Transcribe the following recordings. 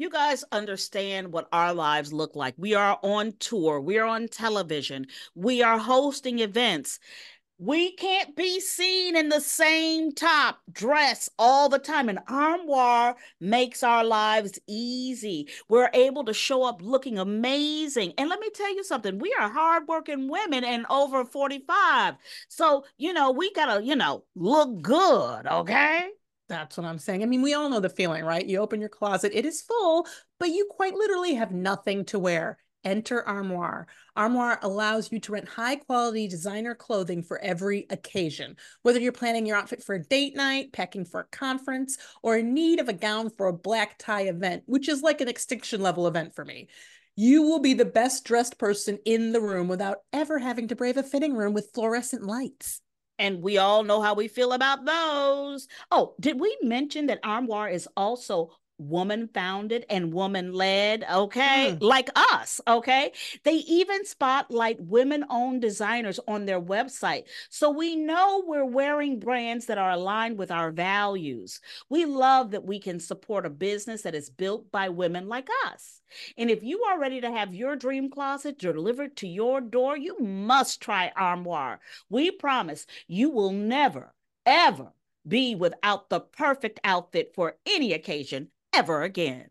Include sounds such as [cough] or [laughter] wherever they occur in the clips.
you guys understand what our lives look like. We are on tour, we are on television, we are hosting events. We can't be seen in the same top dress all the time. And Armoire makes our lives easy. We're able to show up looking amazing. And let me tell you something we are hardworking women and over 45. So, you know, we got to, you know, look good, okay? That's what I'm saying. I mean, we all know the feeling, right? You open your closet, it is full, but you quite literally have nothing to wear. Enter Armoire. Armoire allows you to rent high quality designer clothing for every occasion. Whether you're planning your outfit for a date night, packing for a conference, or in need of a gown for a black tie event, which is like an extinction level event for me. You will be the best dressed person in the room without ever having to brave a fitting room with fluorescent lights. And we all know how we feel about those. Oh, did we mention that Armoire is also woman founded and woman led, okay? Mm. Like us, okay? They even spotlight women owned designers on their website. So we know we're wearing brands that are aligned with our values. We love that we can support a business that is built by women like us. And if you are ready to have your dream closet delivered to your door, you must try Armoire. We promise you will never, ever be without the perfect outfit for any occasion ever again.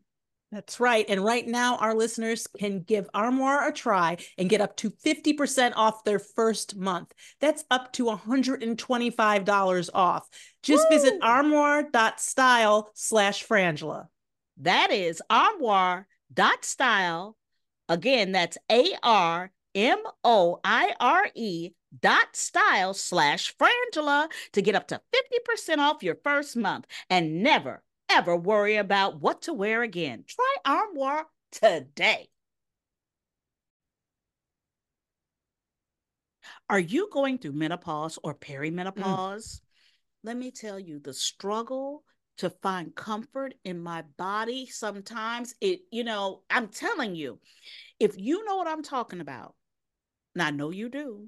That's right. And right now, our listeners can give Armoire a try and get up to 50% off their first month. That's up to $125 off. Just Woo! visit armoire.style slash frangela. That is armoire.style. Again, that's A R M O I R E dot style slash frangela to get up to 50% off your first month and never ever worry about what to wear again. Try Armoire today. Are you going through menopause or perimenopause? Mm. Let me tell you the struggle to find comfort in my body sometimes it you know i'm telling you if you know what i'm talking about and i know you do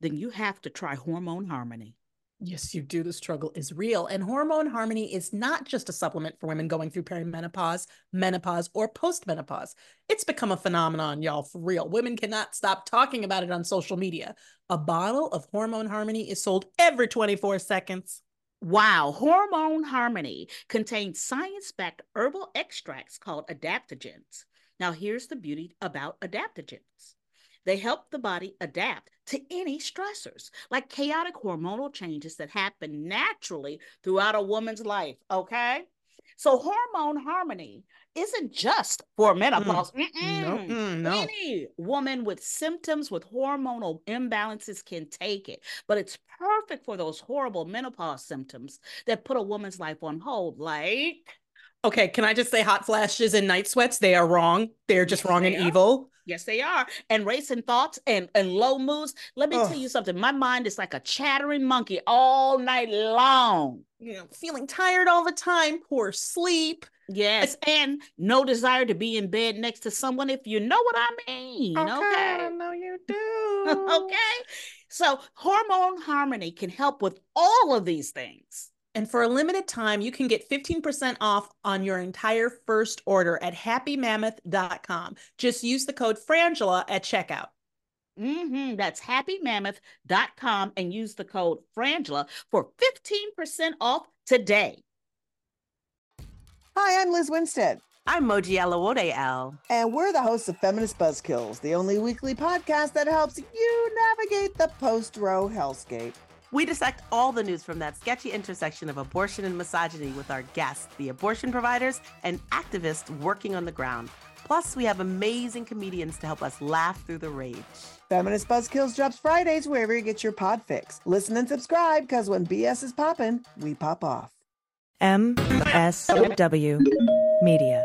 then you have to try hormone harmony Yes, you do. The struggle is real. And Hormone Harmony is not just a supplement for women going through perimenopause, menopause, or postmenopause. It's become a phenomenon, y'all, for real. Women cannot stop talking about it on social media. A bottle of Hormone Harmony is sold every 24 seconds. Wow, Hormone Harmony contains science backed herbal extracts called adaptogens. Now, here's the beauty about adaptogens they help the body adapt to any stressors, like chaotic hormonal changes that happen naturally throughout a woman's life. Okay. So, hormone harmony isn't just for menopause. Mm. No, mm, no. Any woman with symptoms with hormonal imbalances can take it, but it's perfect for those horrible menopause symptoms that put a woman's life on hold, like. Okay, can I just say hot flashes and night sweats? They are wrong. They're just wrong and evil. Yes, they are. And racing thoughts and, and low moods. Let me tell you something. My mind is like a chattering monkey all night long. You know, feeling tired all the time, poor sleep. Yes, and no desire to be in bed next to someone if you know what I mean. Okay, okay? I know you [laughs] do. okay. So, hormone harmony can help with all of these things. And for a limited time, you can get 15% off on your entire first order at happymammoth.com. Just use the code Frangela at checkout. Mm-hmm. That's happymammoth.com and use the code Frangela for 15% off today. Hi, I'm Liz Winstead. I'm Moji Alawode-El. And we're the hosts of Feminist Buzzkills, the only weekly podcast that helps you navigate the post Roe hellscape. We dissect all the news from that sketchy intersection of abortion and misogyny with our guests, the abortion providers and activists working on the ground. Plus, we have amazing comedians to help us laugh through the rage. Feminist Buzzkills drops Fridays wherever you get your pod fix. Listen and subscribe because when BS is popping, we pop off. MSW Media.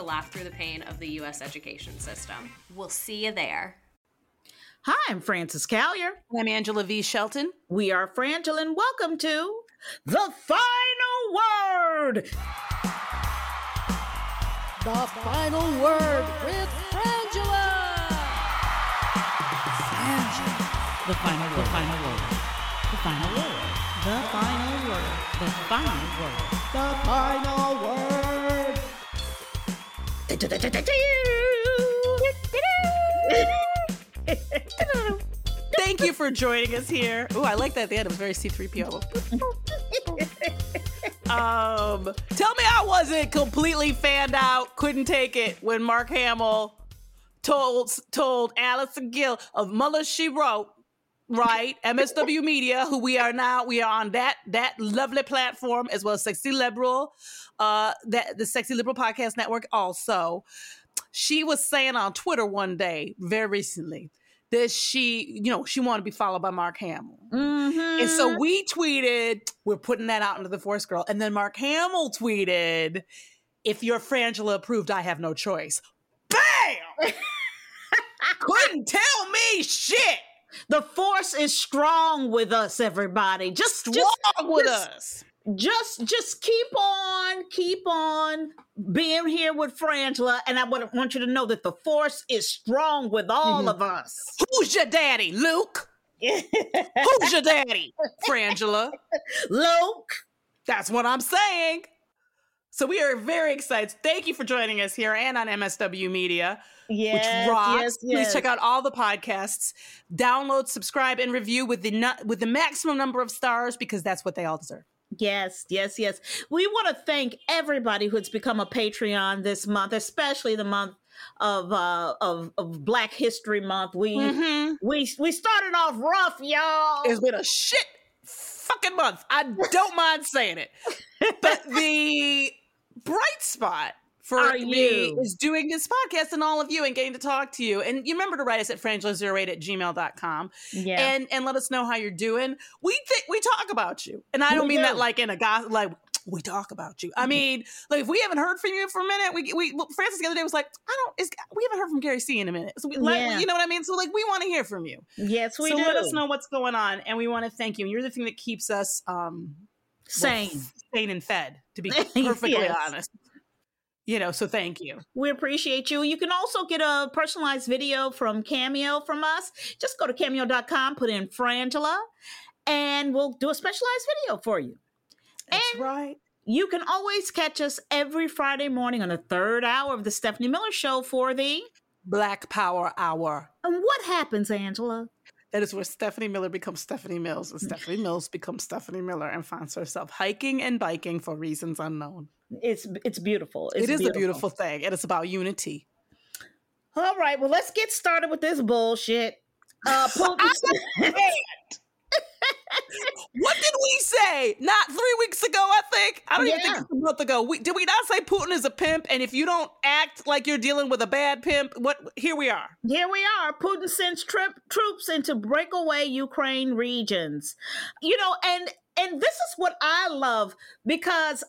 to laugh through the pain of the U.S. education system. We'll see you there. Hi, I'm Frances Callier. I'm Angela V. Shelton. We are Frangela, and welcome to The Final Word. The Final Word with Frangela. Frangela. The final word. The final word. The final word. The final word. The final word. The final word. Thank you for joining us here. Oh, I like that at the end. It was very C3PO. um, tell me I wasn't completely fanned out, couldn't take it when Mark Hamill told told Allison Gill of Mueller She Wrote, right? MSW Media, who we are now, we are on that that lovely platform as well as Sexy Liberal, uh, that the Sexy Liberal Podcast Network also. She was saying on Twitter one day, very recently, that she, you know, she wanted to be followed by Mark Hamill. Mm-hmm. And so we tweeted, we're putting that out into the Force Girl. And then Mark Hamill tweeted, if you're Frangela approved, I have no choice. Bam! [laughs] Couldn't tell me shit. The force is strong with us, everybody. Just, Strong just with just- us. just just keep on keep on being here with frangela and i would want you to know that the force is strong with all Mhm. of us Who's your daddy, Luke? [laughs] Who's your daddy, Frangela? luke That's what I'm saying. So we are very excited. Thank you for joining us here and on MSW Media. yes, which rocks. yes, Please check out all the podcasts. Download, subscribe, and review with the nu- with the maximum number of stars because that's what they all deserve. Yes, yes, yes. We want to thank everybody who's become a Patreon this month, especially the month of uh of, of Black History Month. We Mhm. we we started off rough, y'all. It's been a shit fucking month. I don't mind saying it, but the bright spot for Are me you. is doing this podcast and all of you and getting to talk to you. And you remember to write us at frangela08 at gmail.com. yeah. and and let us know how you're doing. We think we talk about you, and I don't mean do. that like in a gossip. Like we talk about you. I mean, like if we haven't heard from you for a minute, we we Frances the other day was like, I don't. We haven't heard from Gary C in a minute. So we like, Yeah. you know what I mean. So like we want to hear from you. yes, we so do. let us know what's going on, and we want to thank you. And you're the thing that keeps us um well, Sane. sane and fed. To be [laughs] perfectly Yes. honest. You know, so thank you. We appreciate you. You can also get a personalized video from Cameo from us. Just go to cameo.com, put in Frangela, and we'll do a specialized video for you. That's And- right. You can always catch us every Friday morning on the third hour of the Stephanie Miller Show for the. Black Power Hour. And what happens, Angela? That is where Stephanie Miller becomes Stephanie Mills, and Stephanie Mills becomes Stephanie Miller and finds herself hiking and biking for reasons unknown. It's it's beautiful. It's It's a beautiful thing, and it's about unity. All right, well, let's get started with this bullshit. Uh, [laughs] [laughs] What did we say? Not three weeks ago, I don't even think Yeah. it's a month ago. We, did we not say Putin is a pimp? And if you don't act like you're dealing with a bad pimp, what? Here we are. Here we are. Putin sends trip, troops into breakaway Ukraine regions. You know, and and this is what I love because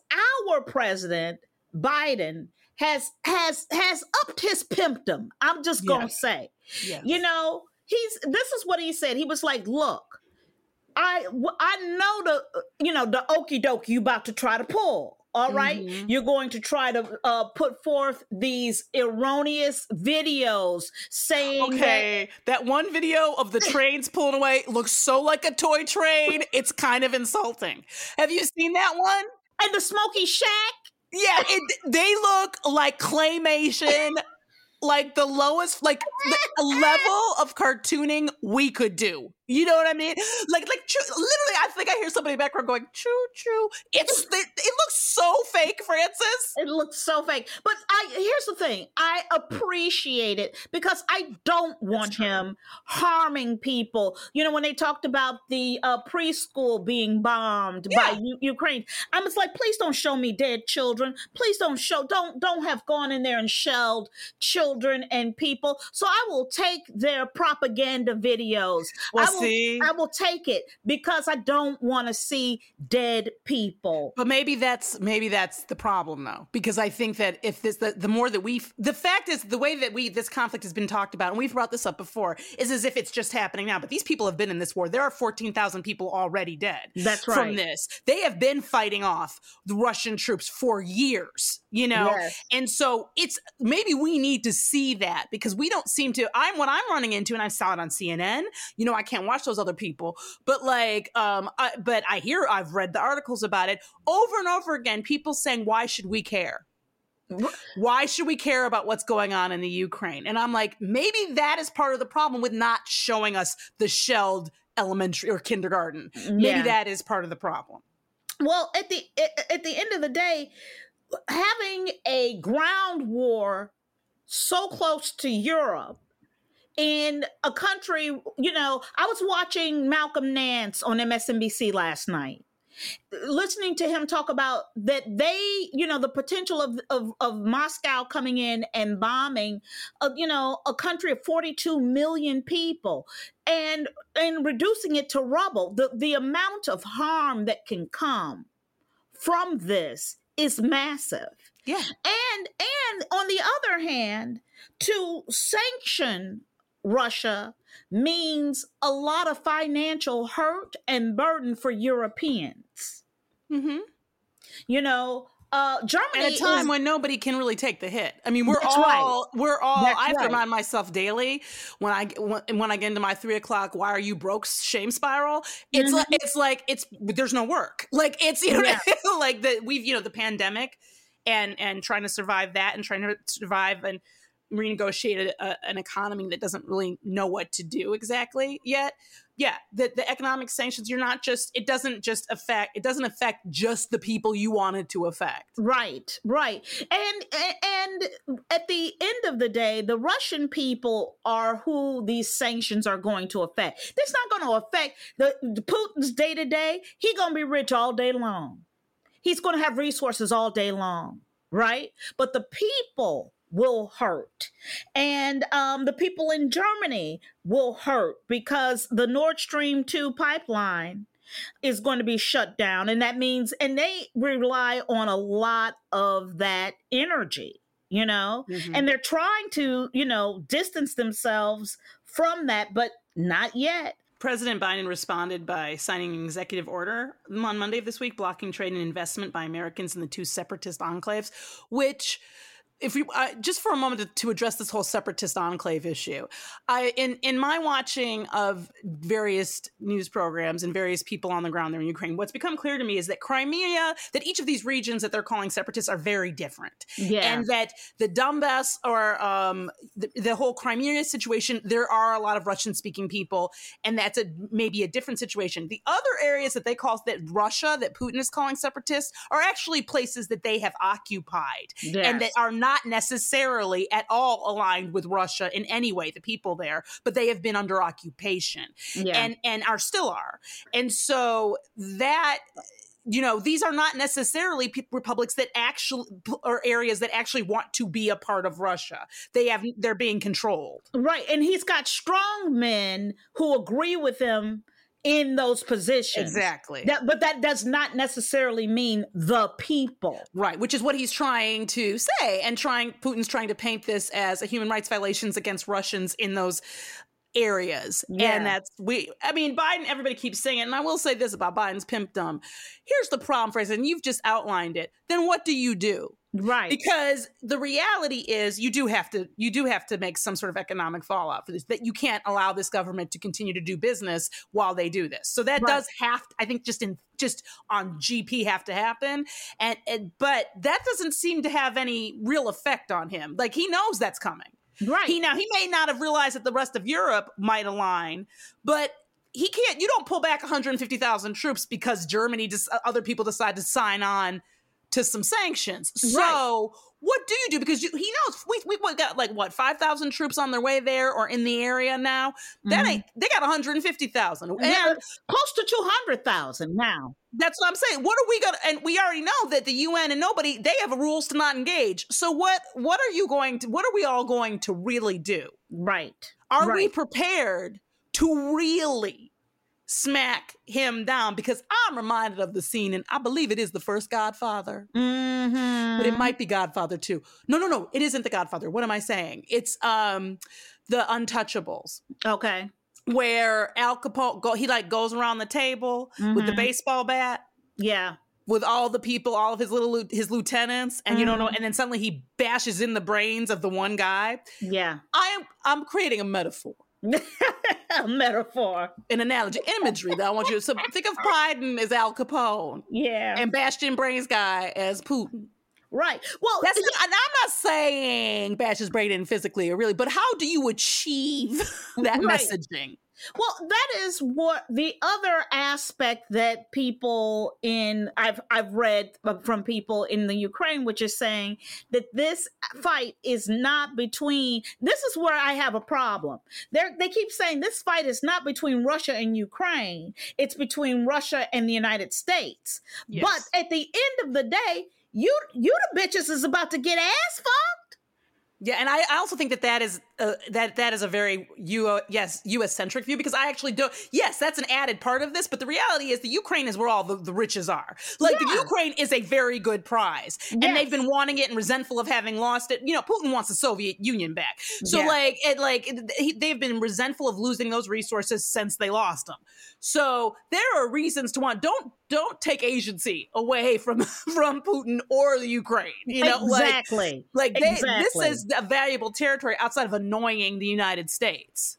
our president Biden has has has upped his pimpdom. I'm just gonna Yes. say. Yes. You know, he's this is what he said. He was like, "Look, I I know the uh, you know the okey doke you about to try to pull. All right? Mhm. you're going to try to uh, put forth these erroneous videos saying Okay, that one video of the [laughs] trains pulling away looks so like a toy train. It's kind of insulting. Have you seen that one? and the Smoky Shack. Yeah, it, they look like claymation, like the lowest, like the level of cartooning we could do. You know what I mean? Like, like, literally, I think I hear somebody in the background going, "Choo choo." It's it, it looks so fake, Frances. It looks so fake. But I here's the thing: I appreciate it because I don't want him harming people. You know, when they talked about the uh, preschool being bombed yeah. by U- Ukraine, I'm just like, please don't show me dead children. Please don't show. Don't don't have gone in there and shelled children and people. So I will take their propaganda videos. Well, see, I will take it because I don't want to see dead people. But maybe that's maybe that's the problem though, because I think that if this the, the more that we the fact is the way that we this conflict has been talked about, and we've brought this up before, is as if it's just happening now. But these people have been in this war. There are fourteen thousand people already dead. That's right. From this, they have been fighting off the Russian troops for years. You know, yes. and so it's maybe we need to see that because we don't seem to. I'm what I'm running into, and I saw it on CNN. You know, I can't watch those other people, but like, um, I, but I hear I've read the articles about it over and over again. People saying, "Why should we care?" why should we care about what's going on in the Ukraine? And I'm like, maybe that is part of the problem with not showing us the shelled elementary or kindergarten. Maybe that is part of the problem. Well, at the at the end of the day, having a ground war so close to Europe in a country, you know, I was watching Malcolm Nance on MSNBC last night. Listening to him talk about that they, you know, the potential of of, of Moscow coming in and bombing, uh, you know, a country of 42 million people and and reducing it to rubble. The the amount of harm that can come from this is massive. Yeah. And and on the other hand, to sanction Russia means a lot of financial hurt and burden for Europeans. Mm-hmm. You know, uh, Germany At a time is- when nobody can really take the hit. I mean, we're all we're all. That's I have to right. remind myself daily when I when, when I get into my three o'clock. Why are you broke? Shame spiral. It's like it's like it's there's no work. Like it's you know Yeah. [laughs] like the we've you know the pandemic and and trying to survive that and trying to survive and renegotiate a, an economy that doesn't really know what to do exactly yet yeah the, the economic sanctions you're not just it doesn't just affect it doesn't affect just the people you wanted to affect Right, right. And and at the end of the day, the Russian people are who these sanctions are going to affect. It's not going to affect the, the Putin's day to day. he going to be rich all day long. He's going to have resources all day long, right? But the people will hurt. And um, the people in Germany will hurt because the Nord Stream 2 pipeline is going to be shut down. And that means, and they rely on a lot of that energy, you know, Mhm. and they're trying to, you know, distance themselves from that, but not yet. President Biden responded by signing an executive order on Monday of this week blocking trade and investment by Americans in the two separatist enclaves, which if we uh, just for a moment to, to address this whole separatist enclave issue, I in in my watching of various news programs and various people on the ground there in Ukraine, what's become clear to me is that Crimea, that each of these regions that they're calling separatists are very different Yeah. and that the Donbass or um, the, the whole Crimea situation, there are a lot of Russian speaking people, and that's a maybe a different situation. The other areas that they call that Russia, that Putin is calling separatists, are actually places that they have occupied and that are not necessarily at all aligned with Russia in any way, the people there, but they have been under occupation yeah. and and are still are and so that you know these are not necessarily pe- republics that actually or areas that actually want to be a part of russia they have they're being controlled right. And he's got strong men who agree with him in those positions. exactly That, but that does not necessarily mean the people. right which is what he's trying to say and trying putin's trying to paint this as a human rights violations against russians in those areas Yeah. and that's we i mean biden everybody keeps saying it and i will say this about biden's pimpdom here's the problem for and you've just outlined it then what do you do Right. because the reality is you do have to you do have to make some sort of economic fallout for this that you can't allow this government to continue to do business while they do this so that Right. does have to, i think just in just on gp have to happen and, and but that doesn't seem to have any real effect on him like he knows that's coming right. he now he may not have realized that the rest of europe might align but he can't. You don't pull back 150,000 troops because Germany just other people decide to sign on to some sanctions. So Right. what do you do? Because you, he knows we we got like what 5,000 troops on their way there or in the area now. That Mhm. ain't. They got 150,000. And close to 200,000 now. that's what I'm saying. What are we gonna? And we already know that the UN and nobody they have rules to not engage. So what? What are you going to? What are we all going to really do? Right. Are we prepared to really smack him down? Because I'm reminded of the scene, and I believe it is the first Godfather, Mm-hmm. but it might be Godfather too. No, no, no, it isn't the Godfather. What am I saying? It's um the Untouchables, Okay. where Al Capone go he like goes around the table with the Mhm. baseball bat. Yeah. with all the people, all of his little his lieutenants, and you don't know, Mhm. and then suddenly he bashes in the brains of the one guy. Yeah. I am I'm creating a metaphor, A [laughs] metaphor. an analogy, imagery that I want you to so think of Biden as Al Capone Yeah. and Bastion Brains guy as Putin. right. Well, That's not, and I'm not saying bash his brain in physically or really, but how do you achieve [laughs] that Right. messaging? Well, that is what the other aspect that people in I've I've read from people in the Ukraine, which is saying that this fight is not between. This is where I have a problem. They they keep saying this fight is not between Russia and Ukraine. It's between Russia and the United States. Yes. But at the end of the day, you you the bitches is about to get ass fucked. Yeah, and I, I also think that that is uh, that that is a very U yes U.S. centric view because I actually do yes that's an added part of this, but the reality is the Ukraine is where all the, the riches are. Like the Ukraine is a very good prize, and they've been wanting it and resentful of having lost it. You know, Putin wants the Soviet Union back, so Yeah. like it like it- they've been resentful of losing those resources since they lost them. So there are reasons to want don't don't take agency away [laughs] from from Putin or the Ukraine. You know, exactly. like they, Exactly. this is a valuable territory outside of annoying the United States.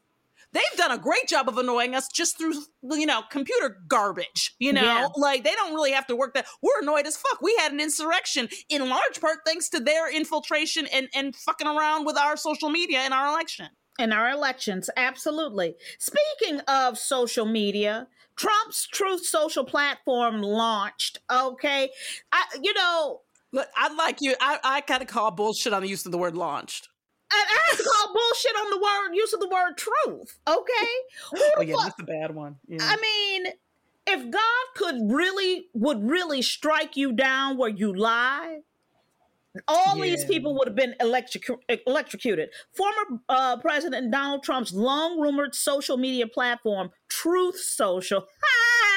They've done a great job of annoying us just through, you know, computer garbage. You know, Yeah. like they don't really have to work that. We're annoyed as fuck. We had an insurrection in large part thanks to their infiltration and and fucking around with our social media in our election. in our elections. Absolutely. Speaking of social media, Trump's Truth Social platform launched. Okay, I, you know, Look, I like you. I, I kind of call bullshit on the use of the word launched. I, I call bullshit on the word use of the word truth. Okay, [laughs] Oh yeah, that's a bad one. Yeah. I mean, if God could really would really strike you down where you lie, all these people would have been electrocu- electrocuted. Former uh, President Donald Trump's long rumored social media platform, Truth Social,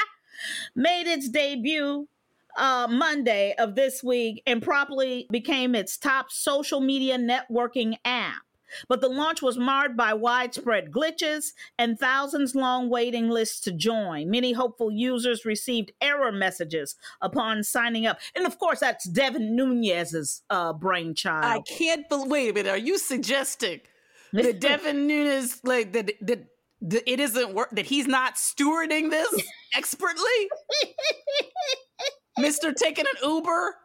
[laughs] made its debut uh, Monday of this week and promptly became its top social media networking app. But the launch was marred by widespread glitches and thousands long waiting lists to join. Many hopeful users received error messages upon signing up. And of course, that's Devin Nunes's uh, brainchild. I can't believe. Wait a minute. Are you suggesting [laughs] that Devin Nunes, like that, that, that it isn't work, that he's not stewarding this [laughs] expertly? [laughs] Mister taking an Uber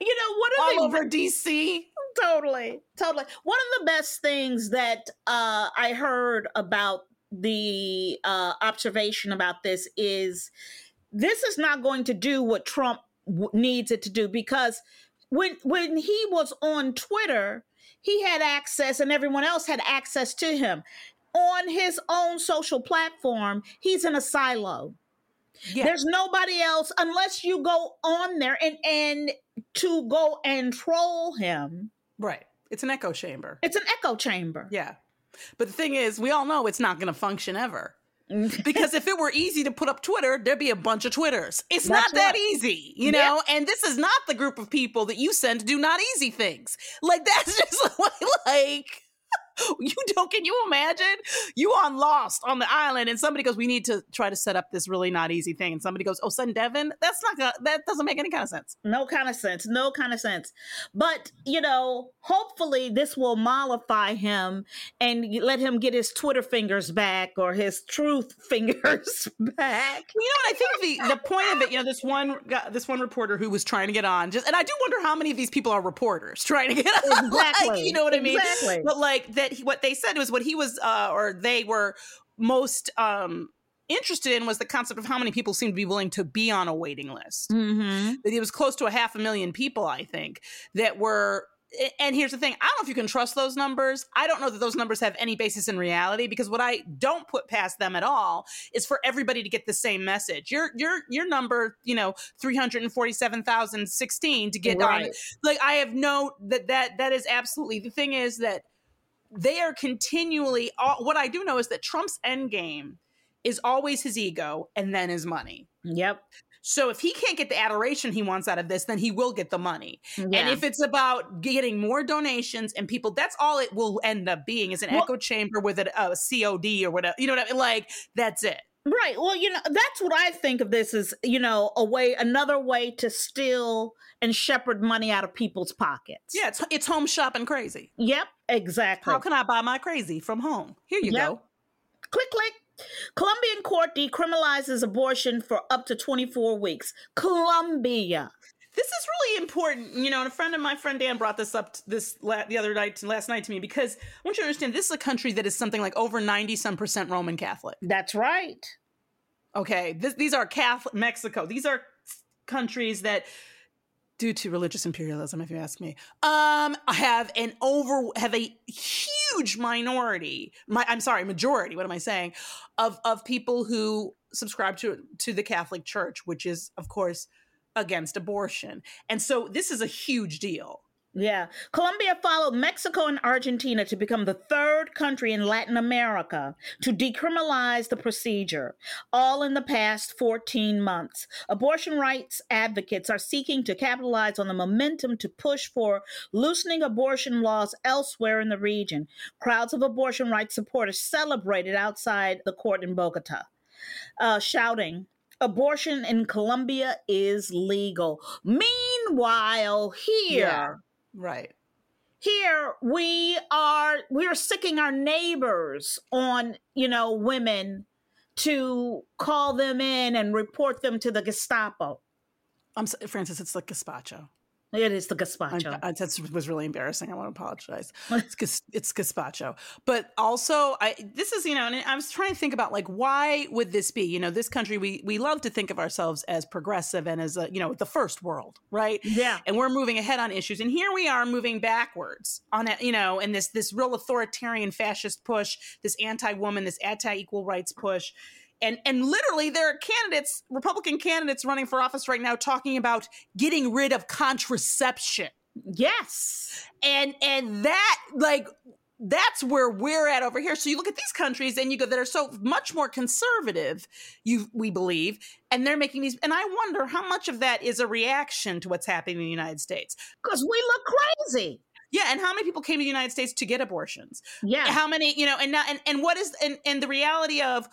you know, of all the over DC. totally totally. One of the best things that uh i heard about the uh observation about this is this is not going to do what trump w- needs it to do because when when he was on twitter he had access and everyone else had access to him. On his own social platform he's in a silo Yeah. there's nobody else unless you go on there and and to go and troll him right. It's an echo chamber. it's an echo chamber. Yeah. But the thing is, we all know it's not going to function ever. Mm. [laughs] because if it were easy to put up Twitter, there'd be a bunch of Twitters. It's That's not that right. easy, you Yeah. know? And this is not the group of people that you send to do not easy things. Like, [laughs] that's just [laughs] like, [laughs] you don't, can you imagine? You on Lost on the island, and somebody goes, We need to try to set up this really not easy thing. And somebody goes, Oh, son Devin? That's not gonna, that doesn't make any kind of sense. No kind of sense. No kind of sense. But, you know, hopefully this will mollify him and let him get his Twitter fingers back or his truth [laughs] fingers back. You know what? I think the the point of it, you know, this one this one reporter who was trying to get on, just and I do wonder how many of these people are reporters trying to get [laughs] on. like, you know what I mean? Exactly. But like that, he, what they said was what he was, uh, or they were most um interested in was the concept of how many people seem to be willing to be on a waiting list. Mm-hmm. It was close to a half a million people, I think, that were and here's the thing i don't know if you can trust those numbers i don't know that those numbers have any basis in reality because what i don't put past them at all is for everybody to get the same message your your your number you know 347016 to get Right. on like i have no that that that is absolutely the thing is that they are continually all, what i do know is that trump's end game is always his ego and then his money Yep. so if he can't get the adoration he wants out of this, then he will get the money. Yeah. And if it's about getting more donations and people, that's all it will end up being is an Well- echo chamber with a, a COD or whatever. You know what I mean? Like that's it. Right. Well, you know, that's what I think of this as, you know, a way, another way to steal and shepherd money out of people's pockets. Yeah, it's it's home shopping crazy. Yep. Exactly. How can I buy my crazy from home? Here you Yep. go. click, click. Colombian court decriminalizes abortion for up to 24 weeks. Colombia. This is really important, you know. And a friend of my friend Dan brought this up this la- the other night, last night to me because I want you to understand this is a country that is something like over ninety some percent Roman Catholic. That's right. Okay, this, these are Catholic Mexico. These are countries that, due to religious imperialism, if you ask me, um, have an over have a huge minority. My, I'm sorry, majority. What am I saying? Of of people who subscribe to to the Catholic Church, which is of course against abortion, and so this is a huge deal. Yeah. Colombia followed Mexico and Argentina to become the third country in Latin America to decriminalize the procedure, all in the past 14 months. Abortion rights advocates are seeking to capitalize on the momentum to push for loosening abortion laws elsewhere in the region. Crowds of abortion rights supporters celebrated outside the court in Bogota, uh, shouting, Abortion in Colombia is legal. Meanwhile, here, Yeah. Right. here we are we're sicking our neighbors on you know women to call them in and report them to the gestapo I'm s- Frances. It's like gazpacho. It is the gazpacho I, uh, that was really embarrassing. I want to apologize. [laughs] It's it's gazpacho, but also I this is you know, and I was trying to think about like why would this be? You know, this country we we love to think of ourselves as progressive and as a you know the first world, right? yeah And we're moving ahead on issues, and here we are moving backwards on it. You know, and this this real authoritarian fascist push, this anti-woman, this anti-equal rights push. And, and literally, there are candidates, Republican candidates running for office right now, talking about getting rid of contraception. Yes. And and that like that's where we're at over here. So you look at these countries and you go that are so much more conservative you we believe and they're making these and i wonder how much of that is a reaction to what's happening in the united states. Because we look crazy. Yeah and how many people came to the united states to get abortions? Yeah. How many you know and now and, and what is and, and the reality of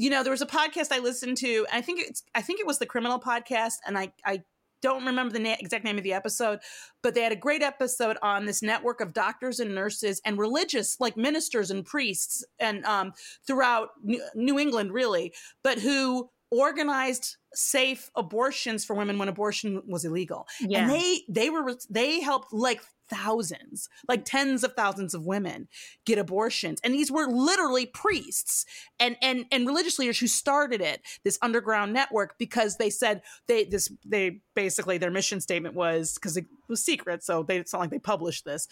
you know there was a podcast i listened to i think it's i think it was the criminal podcast and i i don't remember the na- exact name of the episode but they had a great episode on this network of doctors and nurses and religious like ministers and priests and um, throughout new, new england really but who organized safe abortions for women when abortion was illegal. Yeah. and they they were they helped like thousands like tens of thousands of women get abortions. And these were literally priests and and and religious leaders who started it this underground network because they said they this they basically their mission statement was because it was secret so they it's not like they published this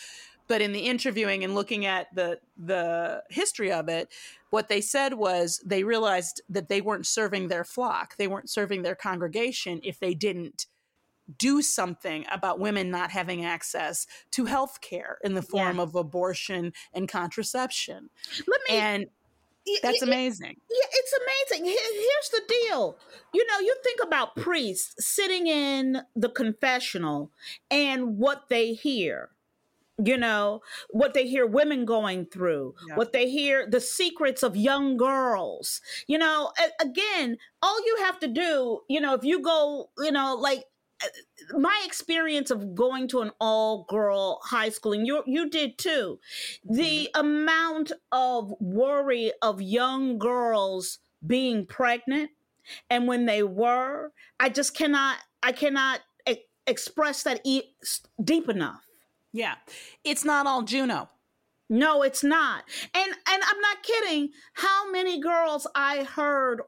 but in the interviewing and looking at the the history of it what they said was they realized that they weren't serving their flock they weren't serving their congregation if they didn't do something about women not having access to health care in the form of abortion and contraception let me and that's amazing Yeah, it's amazing. Here's the deal. You know, you think about priests sitting in the confessional and what they hear. You know, what they hear women going through, Yeah. what they hear, the secrets of young girls. You know, again, all you have to do, you know, if you go, you know, like uh, my experience of going to an all girl high school and you you did too the amount of worry of young girls being pregnant and when they were i just cannot i cannot e- express that e- deep enough yeah. It's not all juno. No it's not. And and i'm not kidding. How many girls i heard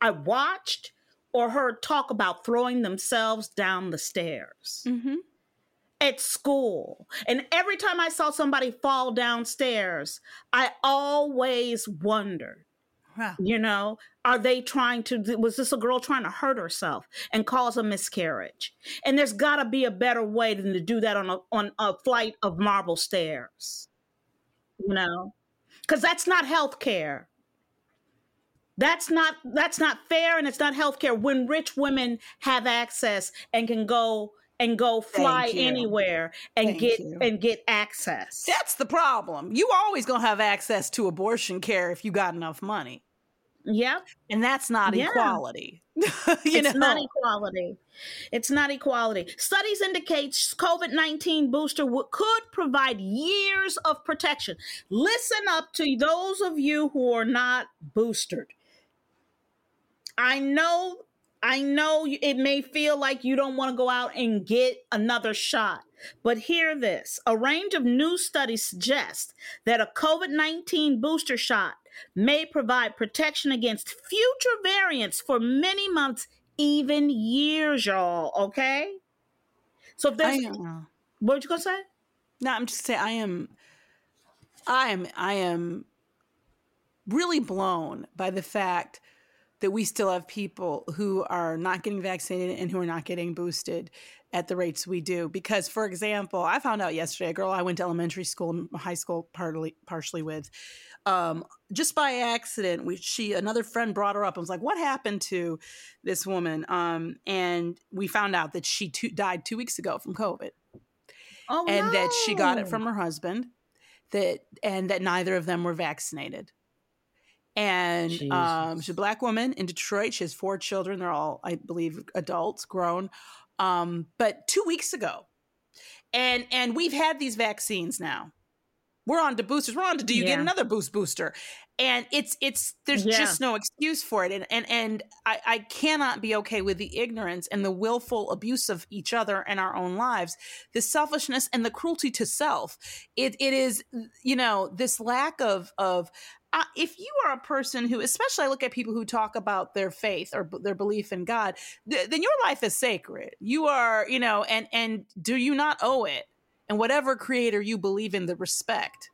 I watched or heard talk about throwing themselves down the stairs Mm-hmm. at school. And every time I saw somebody fall downstairs, I always wondered, you know, are they trying to, was this a girl trying to hurt herself and cause a miscarriage? And there's got to be a better way than to do that on a, on a flight of marble stairs, you know, because that's not health care. That's not that's not fair and it's not healthcare when rich women have access and can go and go fly anywhere and Thank get you. and get access. That's the problem. You always gonna have access to abortion care if you got enough money, Yep. and that's not Yeah. equality. [laughs] [laughs] you it's know, not equality. It's not equality. Studies indicate COVID 19 booster w- could provide years of protection. Listen up to those of you who are not boosted. I know, I know it may feel like you don't want to go out and get another shot, but hear this. A range of new studies suggest that a COVID 19 booster shot may provide protection against future variants for many months, even years, y'all. Okay? So if I, there's, what you gonna say? no, I'm just saying. I am, I am, I am really blown by the fact that we still have people who are not getting vaccinated and who are not getting boosted at the rates we do. Because, for example, I found out yesterday a girl I went to elementary school, and high school, partly partially with, um, just by accident, we she another friend brought her up and was like, "What happened to this woman?" Um, and we found out that she two, died two weeks ago from COVID. Oh, and that she got it from her husband that and that neither of them were vaccinated. And um, she's a black woman in detroit. She has four children. They're all i believe adults grown. Um, but two weeks ago. And and we've had these vaccines now we're on to boosters we're on to do you get another boost booster? And it's it's there's Yeah. just no excuse for it. And and and I, I cannot be okay with the ignorance and the willful abuse of each other and our own lives the selfishness and the cruelty to self. It it is you know this lack of of uh, if you are a person who especially i look at people who talk about their faith or b- their belief in god th- then your life is sacred. You are you know and and do you not owe it and whatever creator you believe in the respect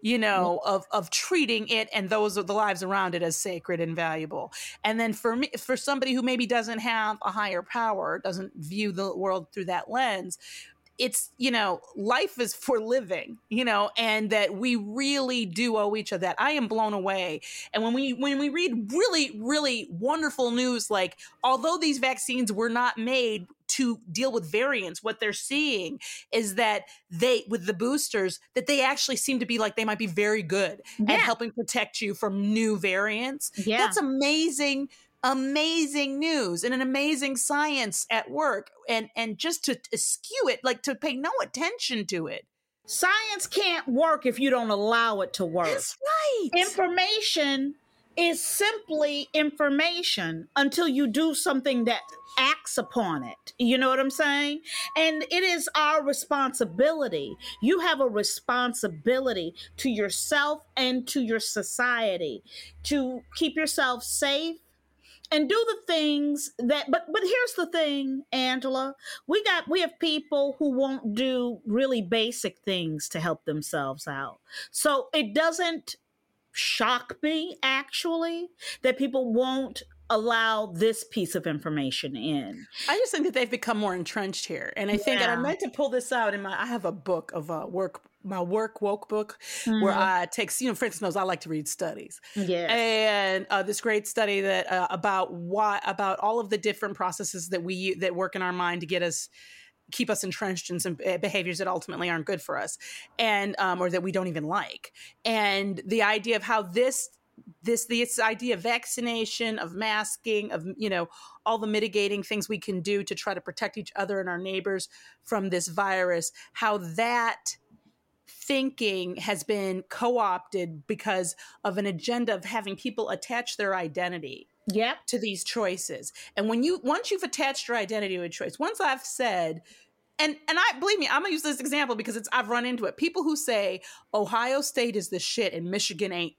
you mm-hmm. know of of treating it and those of the lives around it as sacred and valuable. And then for me for somebody who maybe doesn't have a higher power doesn't view the world through that lens it's you know life is for living you know and that we really do owe each other that i am blown away and when we when we read really really wonderful news like although these vaccines were not made to deal with variants what they're seeing is that they with the boosters that they actually seem to be like they might be very good Yeah. at helping protect you from new variants Yeah. that's amazing amazing news and an amazing science at work and and just to skew it like to pay no attention to it Science can't work if you don't allow it to work. that's right Information is simply information until you do something that acts upon it. You know what I'm saying? And it is our responsibility. You have a responsibility to yourself and to your society to keep yourself safe and do the things that but but here's the thing angela we got we have people who won't do really basic things to help themselves out. So it doesn't shock me actually that people won't allow this piece of information in. I just think that they've become more entrenched here and i think and i meant to pull this out in my i have a book of uh, work my work woke book where Mhm. i take you know Fritz knows i like to read studies. Yeah and uh, this great study that uh, about why about all of the different processes that we that work in our mind to get us keep us entrenched in some behaviors that ultimately aren't good for us and um, or that we don't even like. And the idea of how this this this idea of vaccination of masking of you know all the mitigating things we can do to try to protect each other and our neighbors from this virus how that thinking has been co-opted because of an agenda of having people attach their identity yep to these choices. And when you once you've attached your identity to a choice, once I've said and and I believe me, I'm gonna use this example because it's I've run into it. People who say Ohio State is the shit and Michigan ain't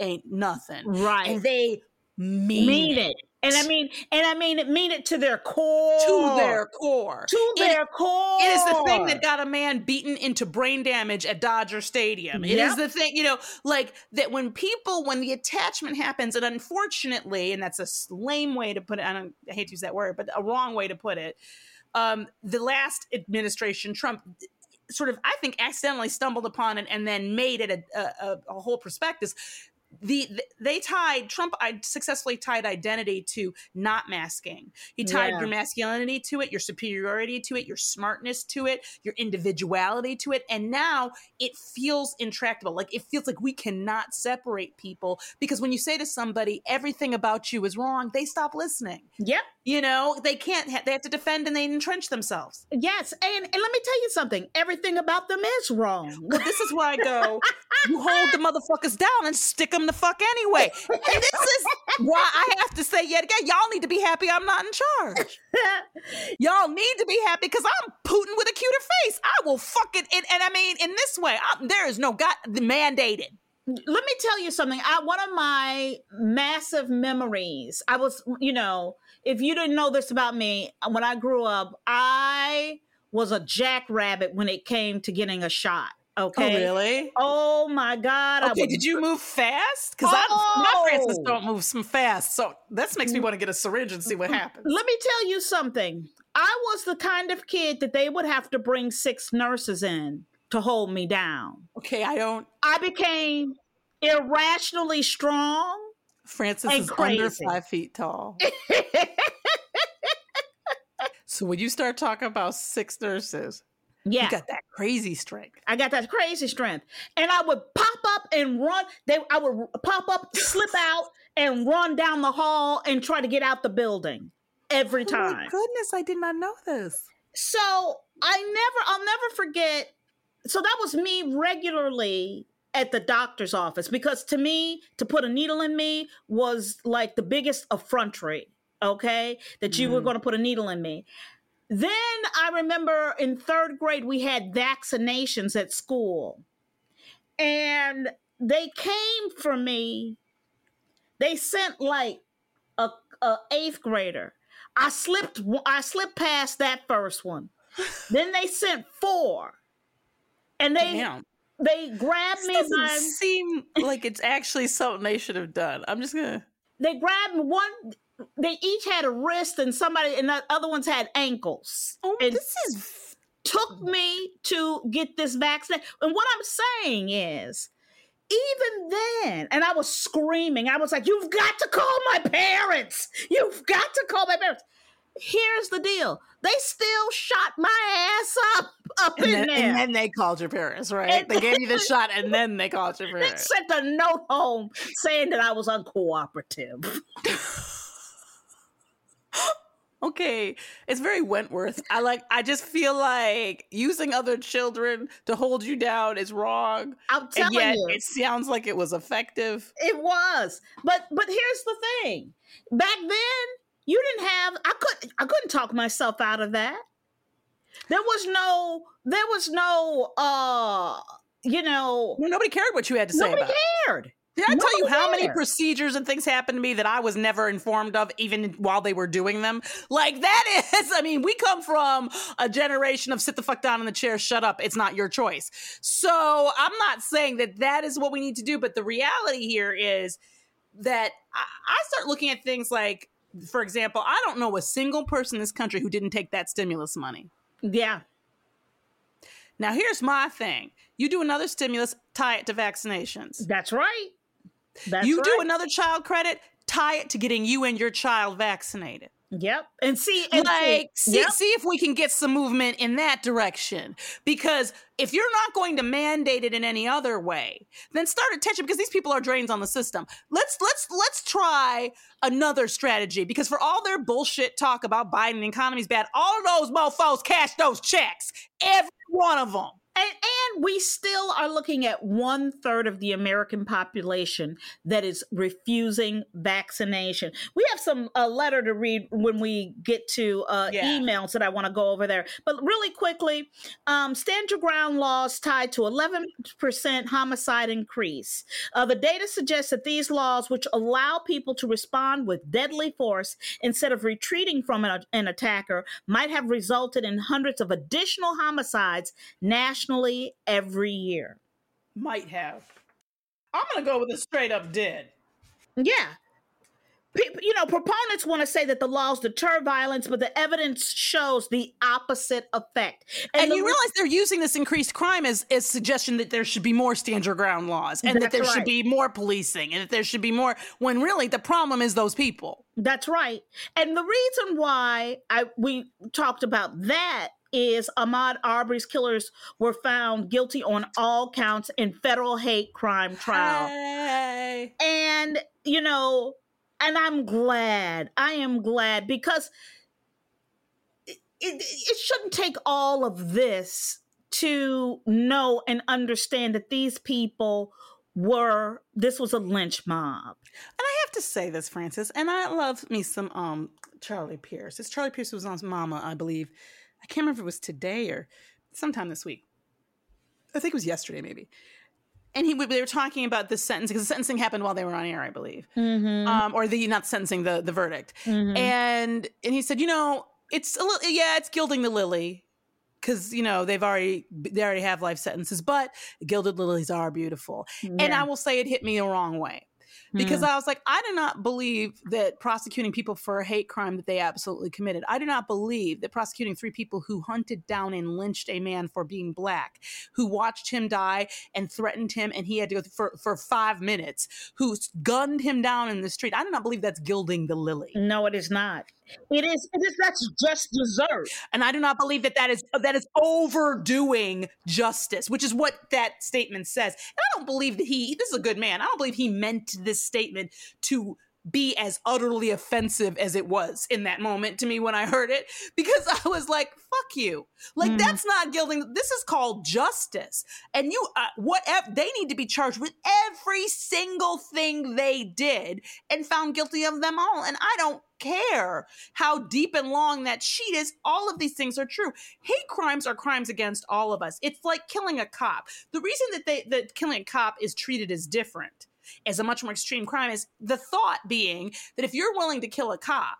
ain't nothing. right And they mean, mean it. And I mean, and I mean it, mean it to their core. to their core. to It- their core. It is the thing that got a man beaten into brain damage at Dodger Stadium. It is Yep. the thing, you know, like that when people, when the attachment happens, and unfortunately, and that's a lame way to put it, I, don't, I hate to use that word, but a wrong way to put it. Um, the last administration, Trump sort of, I think, accidentally stumbled upon it and then made it a, a- a whole prospectus. The, the they tied Trump I successfully tied identity to not masking. He tied Yeah. your masculinity to it, your superiority to it, your smartness to it, your individuality to it, and now it feels intractable. Like it feels like we cannot separate people because when you say to somebody everything about you is wrong, they stop listening. Yep. You know, they can't. Ha- they have to defend and they entrench themselves. Yes. And and let me tell you something. Everything about them is wrong. [laughs] Well, this is where I go. You hold the motherfuckers down and stick them the fuck anyway. And this is why I have to say yet again, y'all need to be happy I'm not in charge. [laughs] Y'all need to be happy because I'm Putin with a cuter face. I will fuck it. And, and I mean, in this way, I, there is no God mandated. let me tell you something. I one of my massive memories. I was, you know, if you didn't know this about me, uh, when I grew up, I was a jackrabbit when it came to getting a shot. Oh, okay. really? Oh my God. Okay, did you move fast? Because my Frances Oh. don't move some fast. So this makes me mm. want to get a syringe and see what mm, happens. Let me tell you something. I was the kind of kid that they would have to bring six nurses in to hold me down. Okay, I don't. I became irrationally strong. Frances is under five feet tall. [laughs] so when you start talking about six nurses, Yeah. you got that crazy strength. I got that crazy strength. And I would pop up and run. They I would pop up, slip out, and run down the hall and try to get out the building every Oh my time. goodness, I did not know this. So I never, I'll never forget. So that was me regularly at the doctor's office because to me, to put a needle in me was like the biggest effrontery. Okay, that you were Mhm. going to put a needle in me. Then I remember in third grade we had vaccinations at school, and they came for me. They sent like a, a eighth grader. I slipped. I slipped past that first one. [laughs] then they sent four, and they Damn. they grabbed This me doesn't by seem like it's actually something they should have done. I'm just gonna. they grabbed me one. They each had a wrist, and somebody and the other ones had ankles. Oh, and this is. took mm. me to get this vaccine. And what I'm saying is, even then, and I was screaming, I was like, You've got to call my parents. You've got to call my parents. Here's the deal they still shot my ass up up And in then, there. and then they called your parents, right? And- they gave you the [laughs] shot, and then they called your parents. they sent a note home saying that I was uncooperative. [laughs] Okay, it's very Wentworth. I like. I just feel like using other children to hold you down is wrong, I'm and telling yet you. it sounds like it was effective. It was. But but here's the thing. Back then, you didn't have I could I couldn't talk myself out of that. There was no there was no uh you know Well, nobody cared what you had to say nobody about. it. cared. Did I tell you how many cared. procedures and things happened to me that I was never informed of, even while they were doing them? Like that [laughs] is, I mean, we come from a generation of sit the fuck down in the chair, shut up, it's not your choice. So I'm not saying that that is what we need to do, but the reality here is that I, I start looking at things like, for example, I don't know a single person in this country who didn't take that stimulus money. Yeah. Now, here's my thing you do another stimulus, tie it to vaccinations. That's right. That's you do another child credit, tie it to getting you and your child vaccinated. Yep. And see and like, see, yep. see if we can get some movement in that direction. Because if you're not going to mandate it in any other way, then start attention because these people are drains on the system. Let's let's let's try another strategy. Because for all their bullshit talk about Biden economy's bad, all of those mofos cash those checks. Every one of them. And, and we still are looking at one third of the American population that is refusing vaccination. We have some a letter to read when we get to uh, Yeah. emails that I want to go over there. But really quickly, um, stand your ground laws tied to 11% homicide increase. Uh, the data suggests that these laws, which allow people to respond with deadly force instead of retreating from an, an attacker, might have resulted in hundreds of additional homicides nationally every year. Might have. I'm gonna go with a straight up dead. Yeah. Pe- You know, proponents want to say that the laws deter violence, but the evidence shows the opposite effect. And, the you re- realize they're using this increased crime as as suggestion that there should be more stand your ground laws and that That's there should be more policing and that there should be more when really the problem is those people. That's right. And the reason why I we talked about that is Ahmaud Arbery's killers were found guilty on all counts in federal hate crime trial. Hey. And you know, and I'm glad. I am glad because it, it, it shouldn't take all of this to know and understand that these people were this was a lynch mob. And I have to say this, Frances, and I love me some um Charlie Pierce. It's Charlie Pierce who was on Mama, I believe. I can't remember if it was today or sometime this week. I think it was yesterday, maybe. And he they were talking about the sentencing because the sentencing happened while they were on air, I believe, Mm-hmm. um, or the not sentencing the the verdict. And and he said, you know, it's a little yeah, it's gilding the lily because you know they've already they already have life sentences, but gilded lilies are beautiful. And I will say it hit me the wrong way because hmm. I was like, I do not believe that prosecuting people for a hate crime that they absolutely committed. I do not believe that prosecuting three people who hunted down and lynched a man for being black, who watched him die and threatened him, and he had to go for, for five minutes, who gunned him down in the street. I do not believe that's gilding the lily. No, it is not. It is. It is. That's just dessert. and I do not believe that that is that is overdoing justice, which is what that statement says. And I don't believe that he this is a good man. I don't believe he meant this statement to be as utterly offensive as it was in that moment to me when I heard it because I was like fuck you. Like Mhm. that's not gilding this is called justice. And you uh, whatever they need to be charged with every single thing they did and found guilty of them all. And I don't care how deep and long that sheet is. All of these things are true. Hate crimes are crimes against all of us. It's like killing a cop. The reason that they that killing a cop is treated as different, as a much more extreme crime, is the thought being that if you're willing to kill a cop,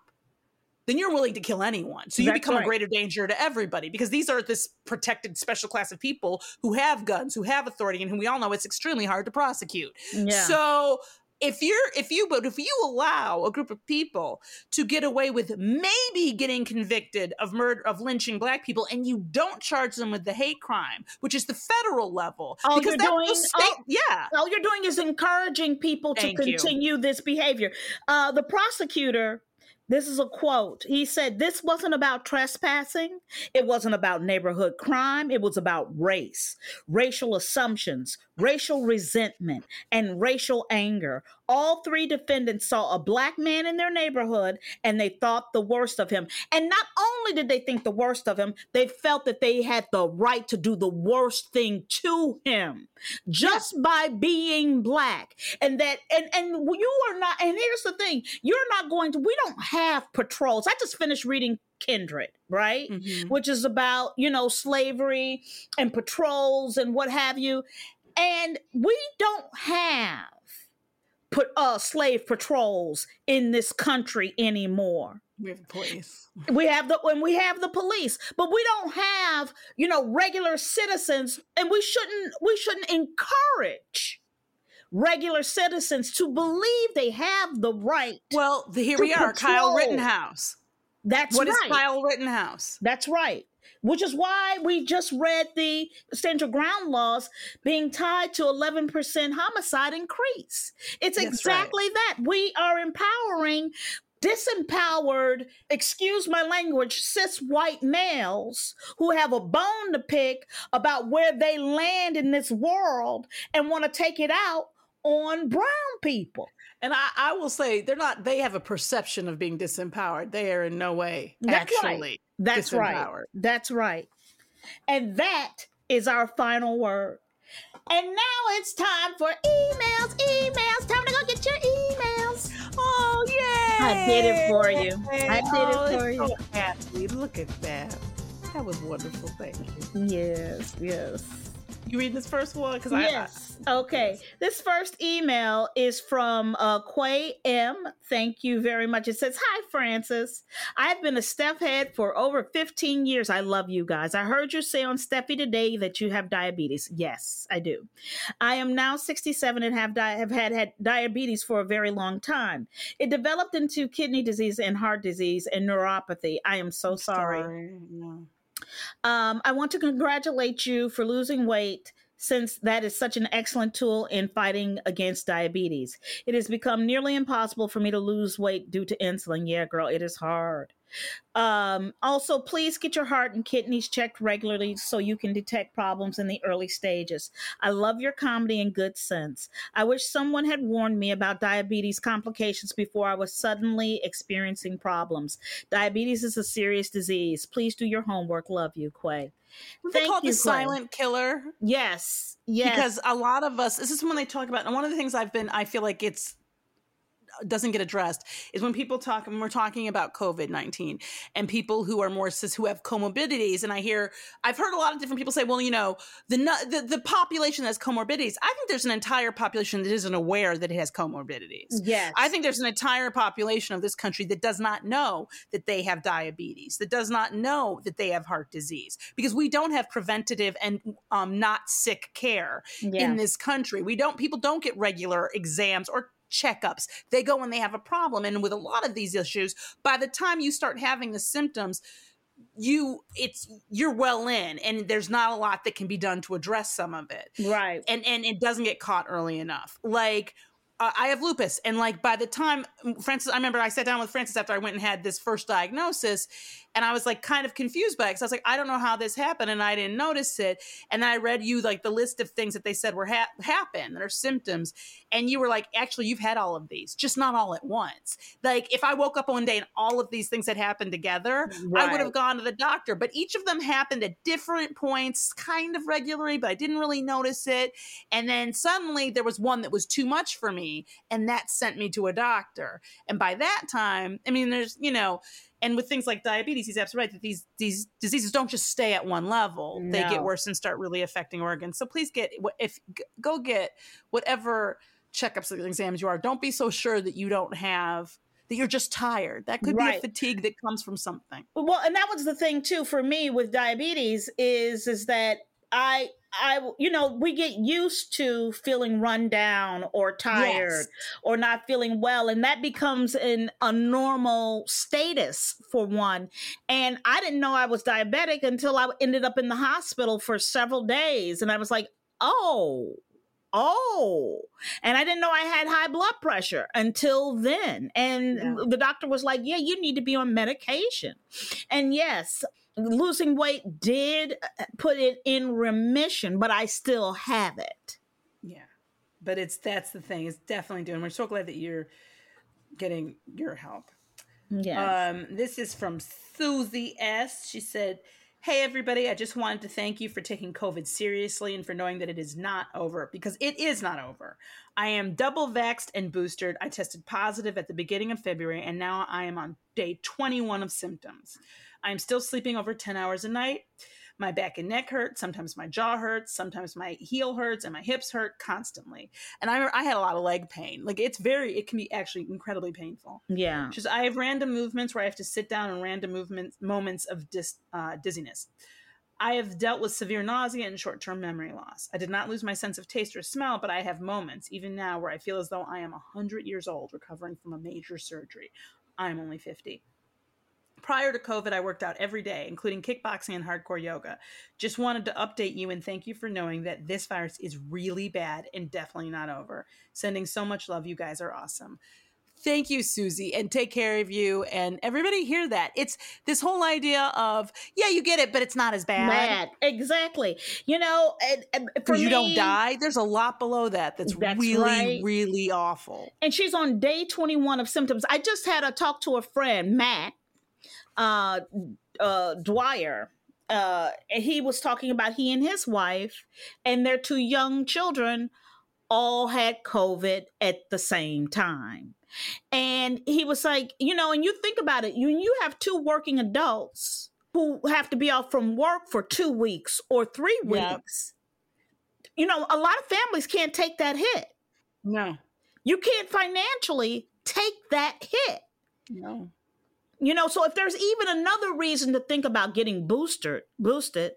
then you're willing to kill anyone. So you That's become right. a greater danger to everybody because these are this protected special class of people who have guns, who have authority, and who we all know it's extremely hard to prosecute. Yeah. So if you're if you but if you allow a group of people to get away with maybe getting convicted of murder of lynching black people and you don't charge them with the hate crime, which is the federal level, All because you're that's doing- state, yeah. all you're doing is encouraging people Thank to you. continue this behavior. Uh, the prosecutor, this is a quote. He said, This wasn't about trespassing. It wasn't about neighborhood crime. It was about race, racial assumptions, racial resentment, and racial anger. All three defendants saw a black man in their neighborhood and they thought the worst of him. And not only did they think the worst of him, they felt that they had the right to do the worst thing to him just by being black. And that, and, and you are not, and here's the thing you're not going to, we don't have patrols. I just finished reading Kindred, right? Mhm. Which is about, you know, slavery and patrols and what have you. And we don't have put uh slave patrols in this country anymore We have the police. we have the when we have the police but we don't have you know regular citizens and we shouldn't we shouldn't encourage regular citizens to believe they have the right Well, the, here we are, Kyle. Rittenhouse. that's What is right Kyle Rittenhouse? that's right which is why we just read the stand your ground laws being tied to 11% homicide increase it's That's right. exactly that we are empowering disempowered, excuse my language, cis white males who have a bone to pick about where they land in this world and want to take it out on brown people. And I, I will say they're not. They have a perception of being disempowered. They are in no way That's right. That's right. That's right. And that is our final word. And now it's time for emails, emails. Time to go get your emails. Oh, yeah. I did it for you. I did oh, it for you. So happy. Look at that. That was wonderful. Thank you. Yes, yes. You reading this first one? Because yes. okay. This first email is from uh, Quay M. Thank you very much. It says, "Hi, Frances. I've been a Steph head for over 15 years. I love you guys. I heard you say on Steffi today that you have diabetes. Yes, I do. I am now 67 and have di- have had had diabetes for a very long time. It developed into kidney disease and heart disease and neuropathy. I am so sorry. sorry. No. Um, I want to congratulate you for losing weight since that is such an excellent tool in fighting against diabetes. It has become nearly impossible for me to lose weight due to insulin. Yeah, girl, it is hard. Um, also, please get your heart and kidneys checked regularly so you can detect problems in the early stages. I love your comedy and good sense. I wish someone had warned me about diabetes complications before I was suddenly experiencing problems. Diabetes is a serious disease. Please do your homework. Love you, Quay. They call it the silent killer Yes, yes. because a lot of us. This is when they talk about, and one of the things I've been, I feel like it's doesn't get addressed is when people talk when we're talking about covid-19 and people who are more cis who have comorbidities and i hear i've heard a lot of different people say well you know the the, the population that has comorbidities i think there's an entire population that isn't aware that it has comorbidities yes. I think there's an entire population of this country that does not know that they have diabetes, that does not know that they have heart disease, because we don't have preventative and um, not sick care yeah. in this country. We don't, people don't get regular exams or checkups. They go when they have a problem. And with a lot of these issues, by the time you start having the symptoms, you it's you're well in and there's not a lot that can be done to address some of it right. and and it doesn't get caught early enough. Like uh, I have lupus, and like by the time Frances, I remember I sat down with Frances after I went and had this first diagnosis, and I was like kind of confused by it because I was like, I don't know how this happened, and I didn't notice it. And then I read you like the list of things that they said were ha- happen that are symptoms, and you were like, actually, you've had all of these, just not all at once. Like if I woke up one day and all of these things had happened together, I would have gone to the doctor. But each of them happened at different points, kind of regularly, but I didn't really notice it. And then suddenly there was one that was too much for me, and that sent me to a doctor. And by that time, I mean, there's, you know, and with things like diabetes, he's absolutely right that these these diseases don't just stay at one level; they get worse and start really affecting organs. So please get if go get whatever checkups and exams you are. Don't be so sure that you don't have that you're just tired. That could be a fatigue that comes from something. well and that was the thing too for me with diabetes is is that i i you know we get used to feeling run down or tired Yes. or not feeling well and that becomes an a normal status for one and i didn't know i was diabetic until i ended up in the hospital for several days and i was like oh oh and i didn't know i had high blood pressure until then and Yeah. the doctor was like yeah you need to be on medication and yes losing weight did uh, put it in remission but i still have it Yeah. But it's that's the thing. It's definitely doing. We're so glad that you're getting your help. yeah Um, this is from Susie S. She said, Hey, everybody, I just wanted to thank you for taking COVID seriously and for knowing that it is not over because it is not over. I am double vaxxed and boosted. I tested positive at the beginning of February and now I am on day 21 of symptoms. I am still sleeping over 10 hours a night. My back and neck hurt. Sometimes my jaw hurts. Sometimes my heel hurts and my hips hurt constantly. And I, I had a lot of leg pain. Like it's very, it can be actually incredibly painful. yeah says, I have random movements where I have to sit down and random movements, moments of dis, uh, dizziness. I have dealt with severe nausea and short term memory loss. I did not lose my sense of taste or smell, but I have moments, even now, where I feel as though I am 100 years old recovering from a major surgery. I'm only 50. Prior to COVID, I worked out every day, including kickboxing and hardcore yoga. Just wanted to update you and thank you for knowing that this virus is really bad and definitely not over. Sending so much love. You guys are awesome. Thank you, Susie, and take care of you. And everybody hear that. It's this whole idea of, yeah, you get it, but it's not as bad. Mad. Exactly. You know, and, and for you don't die. There's a lot below that that's, That's really, right. really awful. and she's on day 21 of symptoms. I just had a talk to a friend, Matt uh, uh, Dwyer. uh, he was talking about he and his wife and their two young children all had COVID at the same time. And he was like, you know, and you think about it, you you have two working adults who have to be off from work for two weeks or three weeks. You know, a lot of families can't take that hit. No. You can't financially take that hit. No. You know, so if there's even another reason to think about getting boosted, boosted,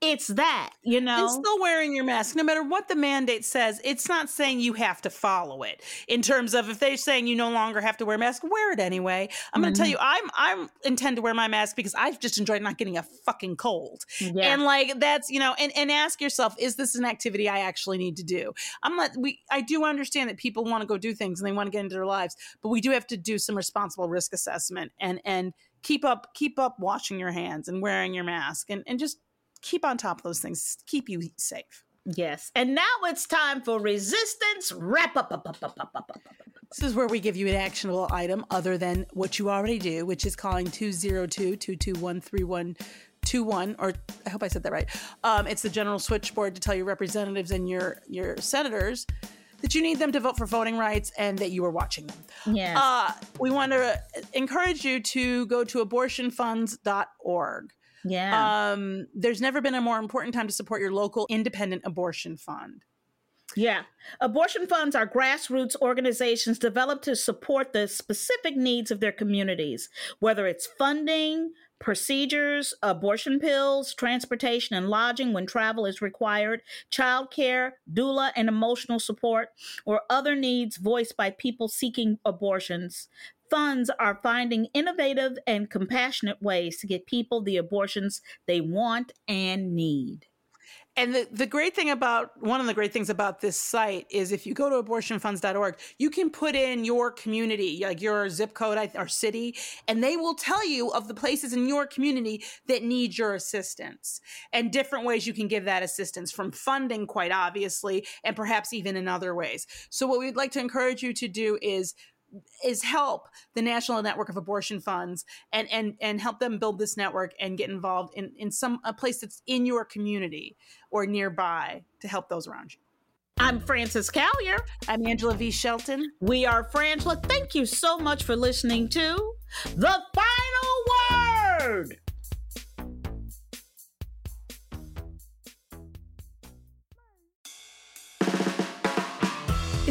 it's that, you know. And still wearing your mask, no matter what the mandate says, it's not saying you have to follow it. In terms of if they're saying you no longer have to wear a mask, wear it anyway. I'm going to tell mm-hmm. you, I'm I'm intend to wear my mask because I've just enjoyed not getting a fucking cold. Yeah. And like that's you know, and and ask yourself, is this an activity I actually need to do? I'm not. We I do understand that people want to go do things and they want to get into their lives, but we do have to do some responsible risk assessment and and keep up keep up washing your hands and wearing your mask and and just keep on top of those things, keep you safe. Yes. And now it's time for resistance wrap up. up, up, up, up, up, up, up. This is where we give you an actionable item other than what you already do, which is calling 202 221 3121 or I hope I said that right. Um, it's the general switchboard to tell your representatives and your your senators that you need them to vote for voting rights and that you are watching them. Yes. Uh, we want to encourage you to go to abortionfunds.org. yeah. Um, there's never been a more important time to support your local independent abortion fund. Yeah. Abortion funds are grassroots organizations developed to support the specific needs of their communities, whether it's funding, procedures, abortion pills, transportation and lodging when travel is required, childcare, doula and emotional support, or other needs voiced by people seeking abortions. Funds are finding innovative and compassionate ways to get people the abortions they want and need. And the, the great thing about one of the great things about this site is if you go to abortionfunds.org, you can put in your community, like your zip code or city, and they will tell you of the places in your community that need your assistance and different ways you can give that assistance from funding, quite obviously, and perhaps even in other ways. So, what we'd like to encourage you to do is is help the National Network of Abortion Funds and and and help them build this network and get involved in in some a place that's in your community or nearby to help those around you. I'm Frances Callier. I'm Angela V. Shelton. We are Frangela. Thank you so much for listening to The Final Word.